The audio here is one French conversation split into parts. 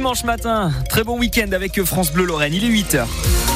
dimanche matin. Très bon week-end avec France Bleu Lorraine. Il est 8h.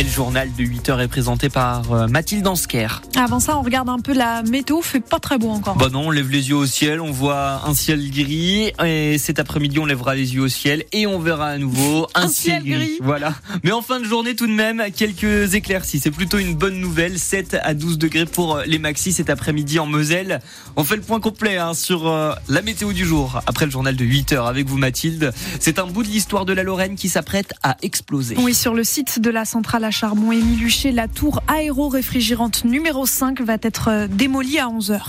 Et le journal de 8h est présenté par euh, Mathilde Ansker. Avant ça, on regarde un peu la météo. Fait pas très beau encore. Bah non, on lève les yeux au ciel, on voit un ciel gris. Et cet après-midi, on lèvera les yeux au ciel et on verra à nouveau un, Un ciel gris. Voilà. Mais en fin de journée, tout de même, quelques éclaircies. C'est plutôt une bonne nouvelle. 7 à 12 degrés pour euh, les maxis cet après-midi en Moselle. On fait le point complet hein, sur euh, la météo du jour après le journal de 8h avec vous, Mathilde. C'est un bout de l'histoire de la Lorraine qui s'apprête à exploser. Oui, sur le site de la centrale à charbon Émile Huchet, la tour aéro-réfrigérante numéro 5 va être euh, démolie à 11h.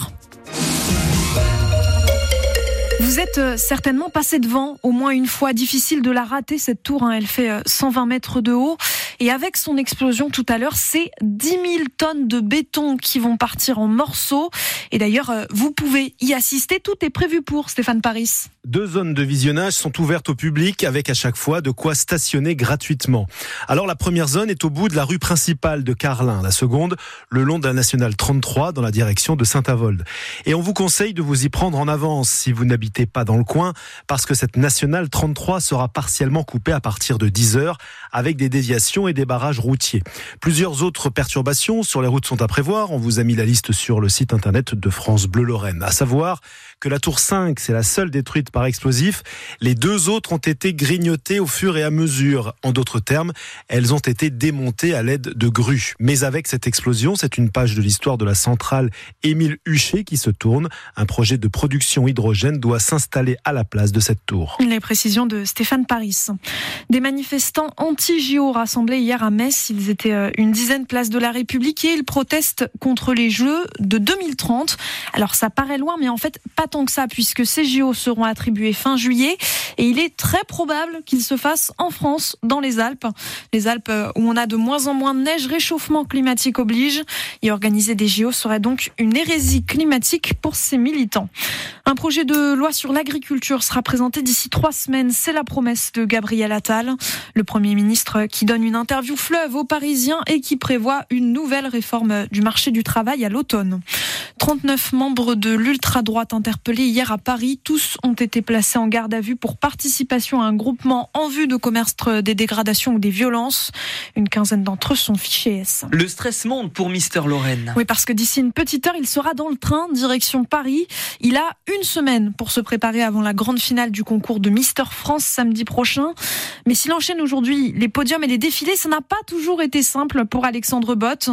Vous êtes euh, certainement passé devant au moins une fois. Difficile de la rater, cette tour. hein. Elle fait euh, 120 mètres de haut. Et avec son explosion tout à l'heure, c'est 10 000 tonnes de béton qui vont partir en morceaux. Et d'ailleurs, euh, vous pouvez y assister. Tout est prévu pour Stéphane Paris. Deux zones de visionnage sont ouvertes au public avec à chaque fois de quoi stationner gratuitement. Alors la première zone est au bout de la rue principale de Carlin, la seconde le long de la nationale 33 dans la direction de Saint-Avold. Et on vous conseille de vous y prendre en avance si vous n'habitez pas dans le coin parce que cette nationale 33 sera partiellement coupée à partir de 10 heures avec des déviations et des barrages routiers. Plusieurs autres perturbations sur les routes sont à prévoir. On vous a mis la liste sur le site internet de France Bleu Lorraine. À savoir que la tour 5, c'est la seule détruite par explosif. Les deux autres ont été grignotées au fur et à mesure. En d'autres termes, elles ont été démontées à l'aide de grues. Mais avec cette explosion, c'est une page de l'histoire de la centrale Émile Huchet qui se tourne. Un projet de production hydrogène doit s'installer à la place de cette tour. Les précisions de Stéphane Paris. Des manifestants anti-JO rassemblés hier à Metz. Ils étaient euh, une dizaine place de la République et ils protestent contre les Jeux de 2030. Alors ça paraît loin, mais en fait pas tant que ça, puisque ces JO seront fin juillet et il est très probable qu'ils se fassent en France, dans les Alpes. Les Alpes où on a de moins en moins de neige, réchauffement climatique oblige. Et organiser des JO serait donc une hérésie climatique pour ces militants. Un projet de loi sur l'agriculture sera présenté d'ici trois semaines. C'est la promesse de Gabriel Attal, le Premier ministre qui donne une interview fleuve aux Parisiens et qui prévoit une nouvelle réforme du marché du travail à l'automne. 39 membres de l'ultra-droite interpellés hier à Paris. Tous ont été placés en garde à vue pour participation à un groupement en vue de commettre des dégradations ou des violences. Une quinzaine d'entre eux sont fichés S. Le stress monte pour Mister Lorraine. Oui, parce que d'ici une petite heure, il sera dans le train direction Paris. Il a une semaine pour se préparer avant la grande finale du concours de Mister France samedi prochain. Mais s'il enchaîne aujourd'hui les podiums et les défilés, ça n'a pas toujours été simple pour Alexandre Bott,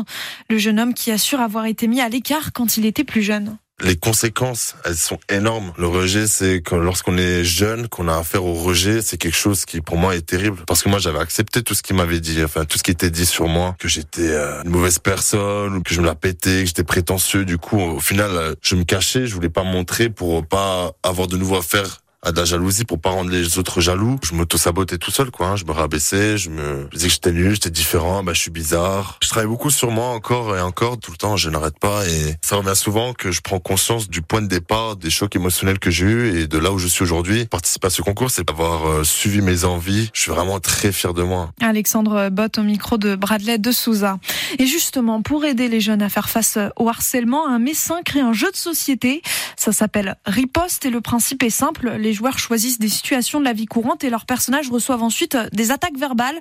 le jeune homme qui assure avoir été mis à l'écart quand il était plus jeune. Les conséquences, elles sont énormes. Le rejet, c'est que lorsqu'on est jeune, qu'on a affaire au rejet, c'est quelque chose qui pour moi est terrible. Parce que moi, j'avais accepté tout ce qu'il m'avait dit, enfin tout ce qui était dit sur moi, que j'étais euh, une mauvaise personne, que je me la pétais, que j'étais prétentieux. Du coup, au final, euh, je me cachais, je voulais pas montrer pour pas avoir de nouveau affaire à de la jalousie pour pas rendre les autres jaloux. Je m'auto-sabotais tout seul, quoi. hein. Je me rabaissais, je me disais que j'étais nul, j'étais différent, bah, je suis bizarre. Je travaille beaucoup sur moi encore et encore, tout le temps, je n'arrête pas et ça revient souvent que je prends conscience du point de départ, des chocs émotionnels que j'ai eu et de là où je suis aujourd'hui. Participer à ce concours, c'est d'avoir euh, suivi mes envies. Je suis vraiment très fier de moi. Alexandre Bott au micro de Bradley de Souza. Et justement, pour aider les jeunes à faire face au harcèlement, un médecin crée un jeu de société. Ça s'appelle Riposte et le principe est simple. Les joueurs choisissent des situations de la vie courante et leurs personnages reçoivent ensuite des attaques verbales.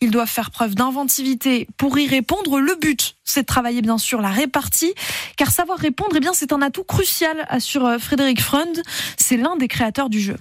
Ils doivent faire preuve d'inventivité pour y répondre. Le but, c'est de travailler bien sûr la répartie, car savoir répondre, eh bien, c'est un atout crucial, assure Frédéric Freund. C'est l'un des créateurs du jeu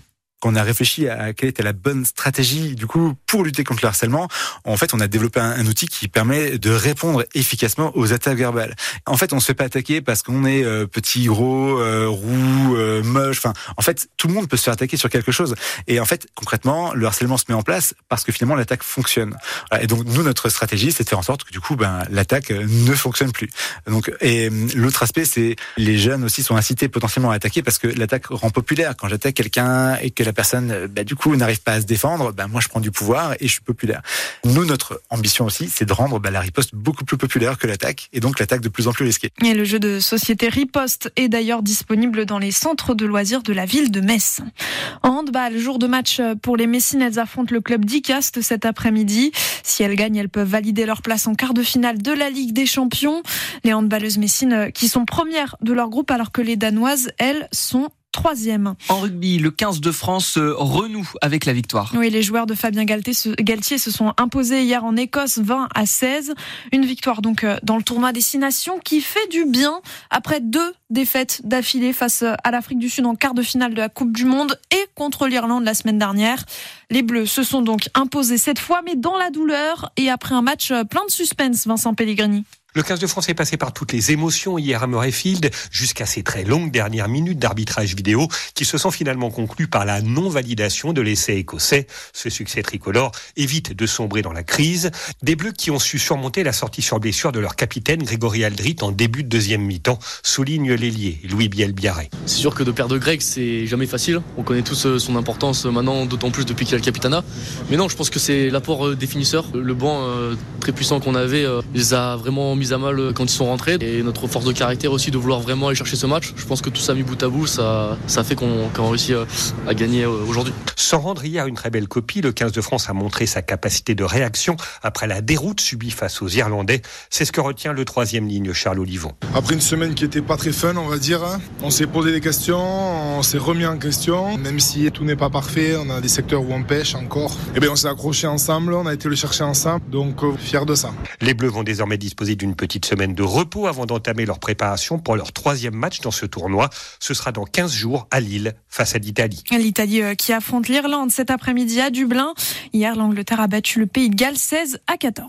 qu'on a réfléchi à quelle était la bonne stratégie du coup pour lutter contre le harcèlement, en fait, on a développé un, outil qui permet de répondre efficacement aux attaques verbales. En fait, on se fait pas attaquer parce qu'on est euh, petit, gros, euh, roux, euh, moche. Enfin, en fait, tout le monde peut se faire attaquer sur quelque chose. Et en fait, concrètement, le harcèlement se met en place parce que finalement l'attaque fonctionne. Et donc nous, notre stratégie, c'est de faire en sorte que du coup, ben l'attaque ne fonctionne plus. Donc, et l'autre aspect, c'est les jeunes aussi sont incités potentiellement à attaquer parce que l'attaque rend populaire. Quand j'attaque quelqu'un et que la personne, bah, du coup, n'arrive pas à se défendre, bah, moi, je prends du pouvoir et je suis populaire. Nous, notre ambition aussi, c'est de rendre bah, la riposte beaucoup plus populaire que l'attaque et donc l'attaque de plus en plus risquée. Et le jeu de société Riposte est d'ailleurs disponible dans les centres de loisirs de la ville de Metz. En handball, jour de match pour les Messines, elles affrontent le club d'Icast cet après-midi. Si elles gagnent, elles peuvent valider leur place en quart de finale de la Ligue des Champions. Les handballeuses messines qui sont premières de leur groupe alors que les Danoises, elles, sont troisième. En rugby, le 15 de France euh, renoue avec la victoire. Oui, les joueurs de Fabien Galtier se, sont imposés hier en Écosse 20 à 16. Une victoire donc euh, dans le tournoi Destination qui fait du bien après deux défaites d'affilée face euh, à l'Afrique du Sud en quart de finale de la Coupe du Monde et contre l'Irlande la semaine dernière. Les Bleus se sont donc imposés cette fois, mais dans la douleur et après un match plein de suspense, Vincent Pellegrini. Le 15 de France est passé par toutes les émotions hier à Murrayfield, jusqu'à ces très longues dernières minutes d'arbitrage vidéo qui se sont finalement conclues par la non-validation de l'essai écossais. Ce succès tricolore évite de sombrer dans la crise. Des Bleus qui ont su surmonter la sortie sur blessure de leur capitaine Grégory Aldrit en début de deuxième mi-temps, souligne l'ailier Louis Biel-Biarré. C'est sûr que de perdre Greg, c'est jamais facile. On connaît tous euh, son importance maintenant, d'autant plus depuis qu'il a le capitana. Mais non, je pense que c'est l'apport euh, définisseur. Le banc euh, très puissant qu'on avait, les a vraiment mis à mal euh, quand ils sont rentrés. Et notre force de caractère aussi de vouloir vraiment aller chercher ce match. Je pense que tout ça mis bout à bout, ça, ça fait qu'on qu réussit euh, à gagner euh, aujourd'hui. Sans rendre hier une très belle copie, le 15 de France a montré sa capacité de réaction après la déroute subie face aux Irlandais. C'est ce que retient le troisième ligne, Charles Olivon. Après une semaine qui était pas très fun, on va dire, hein, on s'est posé des questions, on s'est remis en question. Même si tout n'est pas parfait, on a des secteurs où on pêche encore. Et eh bien on s'est accroché ensemble, on a été le chercher ensemble, donc fier de ça. Les Bleus vont désormais disposer d'une petite semaine de repos avant d'entamer leur préparation pour leur troisième match dans ce tournoi. Ce sera dans 15 jours à Lille face à l'Italie. L'Italie euh, qui affronte l'Irlande cet après-midi à Dublin. Hier, l'Angleterre a battu le Pays de Galles 16 à 14.